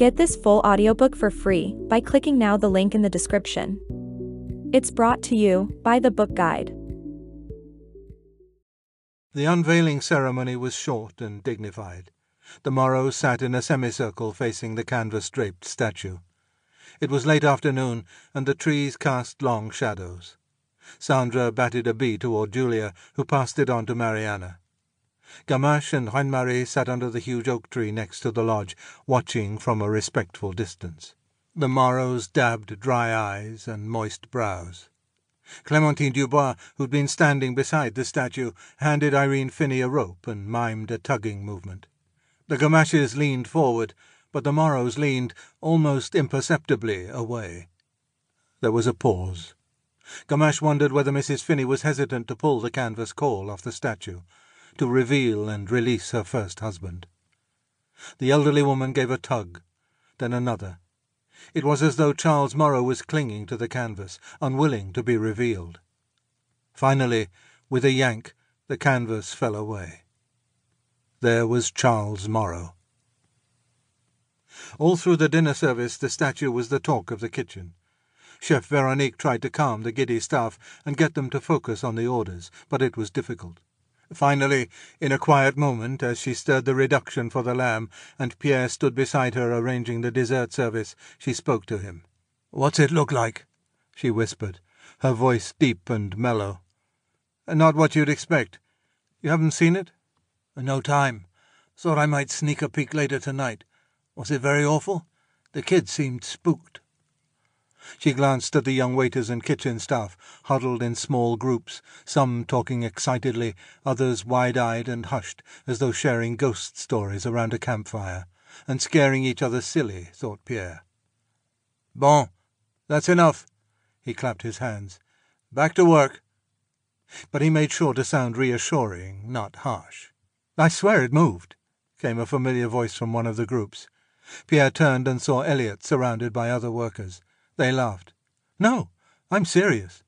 Get this full audiobook for free by clicking now the link in the description. It's brought to you by the Book Guide. The unveiling ceremony was short and dignified. The Morrows sat in a semicircle facing the canvas-draped statue. It was late afternoon, and the trees cast long shadows. Sandra batted a bee toward Julia, who passed it on to Mariana. Gamache and Reine-Marie sat under the huge oak tree next to the lodge, watching from a respectful distance. The Morrows dabbed dry eyes and moist brows. Clementine Dubois, who'd been standing beside the statue, handed Irene Finney a rope and mimed a tugging movement. The Gamaches leaned forward, but the Morrows leaned, almost imperceptibly, away. There was a pause. Gamache wondered whether Mrs. Finney was hesitant to pull the canvas caul off the statue, to reveal and release her first husband. The elderly woman gave a tug, then another. It was as though Charles Morrow was clinging to the canvas, unwilling to be revealed. Finally, with a yank, the canvas fell away. There was Charles Morrow. All through the dinner service the statue was the talk of the kitchen. Chef Veronique tried to calm the giddy staff and get them to focus on the orders, but it was difficult. Finally, in a quiet moment, as she stirred the reduction for the lamb, and Pierre stood beside her arranging the dessert service, she spoke to him. "What's it look like?" she whispered, her voice deep and mellow. "Not what you'd expect. You haven't seen it?" "No time. Thought I might sneak a peek later tonight. Was it very awful? The kids seemed spooked." She glanced at the young waiters and kitchen staff, huddled in small groups, some talking excitedly, others wide-eyed and hushed, as though sharing ghost stories around a campfire, and scaring each other silly, thought Pierre. Bon, that's enough. He clapped his hands. Back to work. But he made sure to sound reassuring, not harsh. I swear it moved, came a familiar voice from one of the groups. Pierre turned and saw Elliot surrounded by other workers. They laughed. No, I'm serious.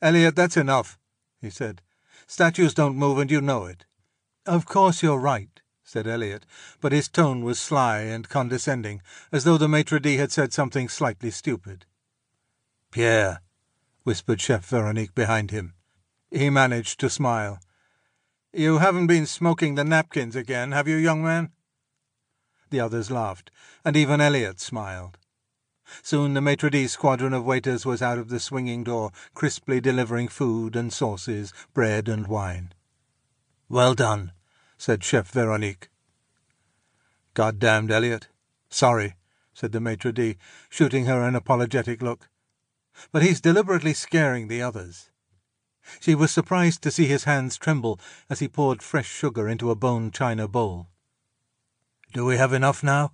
Elliot, that's enough, he said. Statues don't move, and you know it. Of course you're right, said Elliot, but his tone was sly and condescending, as though the maitre d' had said something slightly stupid. Pierre, whispered Chef Veronique behind him. He managed to smile. You haven't been smoking the napkins again, have you, young man? The others laughed, and even Elliot smiled. Soon the maitre d's squadron of waiters was out of the swinging door, crisply delivering food and sauces, bread and wine. Well done, said Chef Veronique. God-damned, Elliot. Sorry, said the maitre d', shooting her an apologetic look. But he's deliberately scaring the others. She was surprised to see his hands tremble as he poured fresh sugar into a bone china bowl. Do we have enough now?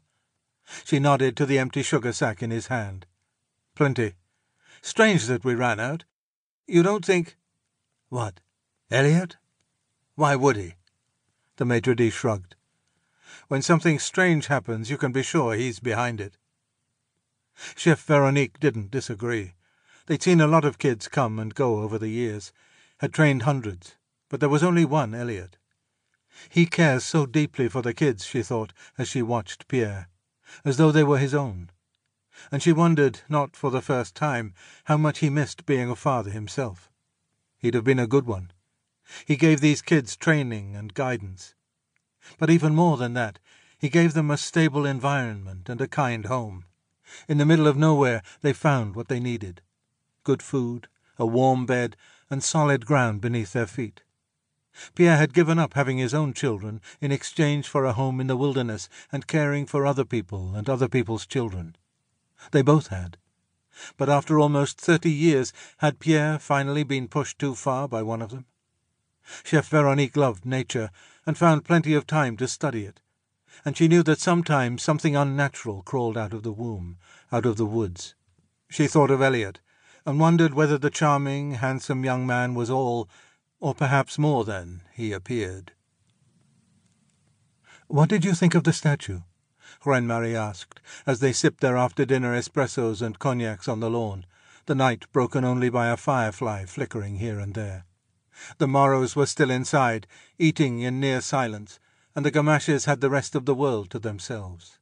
She nodded to the empty sugar sack in his hand. Plenty. Strange that we ran out. You don't think... What? Elliot? Why would he? The maitre d' shrugged. When something strange happens, you can be sure he's behind it. Chef Veronique didn't disagree. They'd seen a lot of kids come and go over the years, had trained hundreds, but there was only one Elliot. He cares so deeply for the kids, she thought, as she watched Pierre as though they were his own. And she wondered, not for the first time, how much he missed being a father himself. He'd have been a good one. He gave these kids training and guidance. But even more than that, he gave them a stable environment and a kind home. In the middle of nowhere they found what they needed. Good food, a warm bed, and solid ground beneath their feet. Pierre had given up having his own children in exchange for a home in the wilderness and caring for other people and other people's children. They both had. But after almost thirty years, had Pierre finally been pushed too far by one of them? Chef Veronique loved nature and found plenty of time to study it, and she knew that sometimes something unnatural crawled out of the womb, out of the woods. She thought of Elliot, and wondered whether the charming, handsome young man was all or perhaps more than, he appeared. What did you think of the statue? Reine-Marie asked, as they sipped their after-dinner espressos and cognacs on the lawn, the night broken only by a firefly flickering here and there. The Morrows were still inside, eating in near silence, and the Gamaches had the rest of the world to themselves.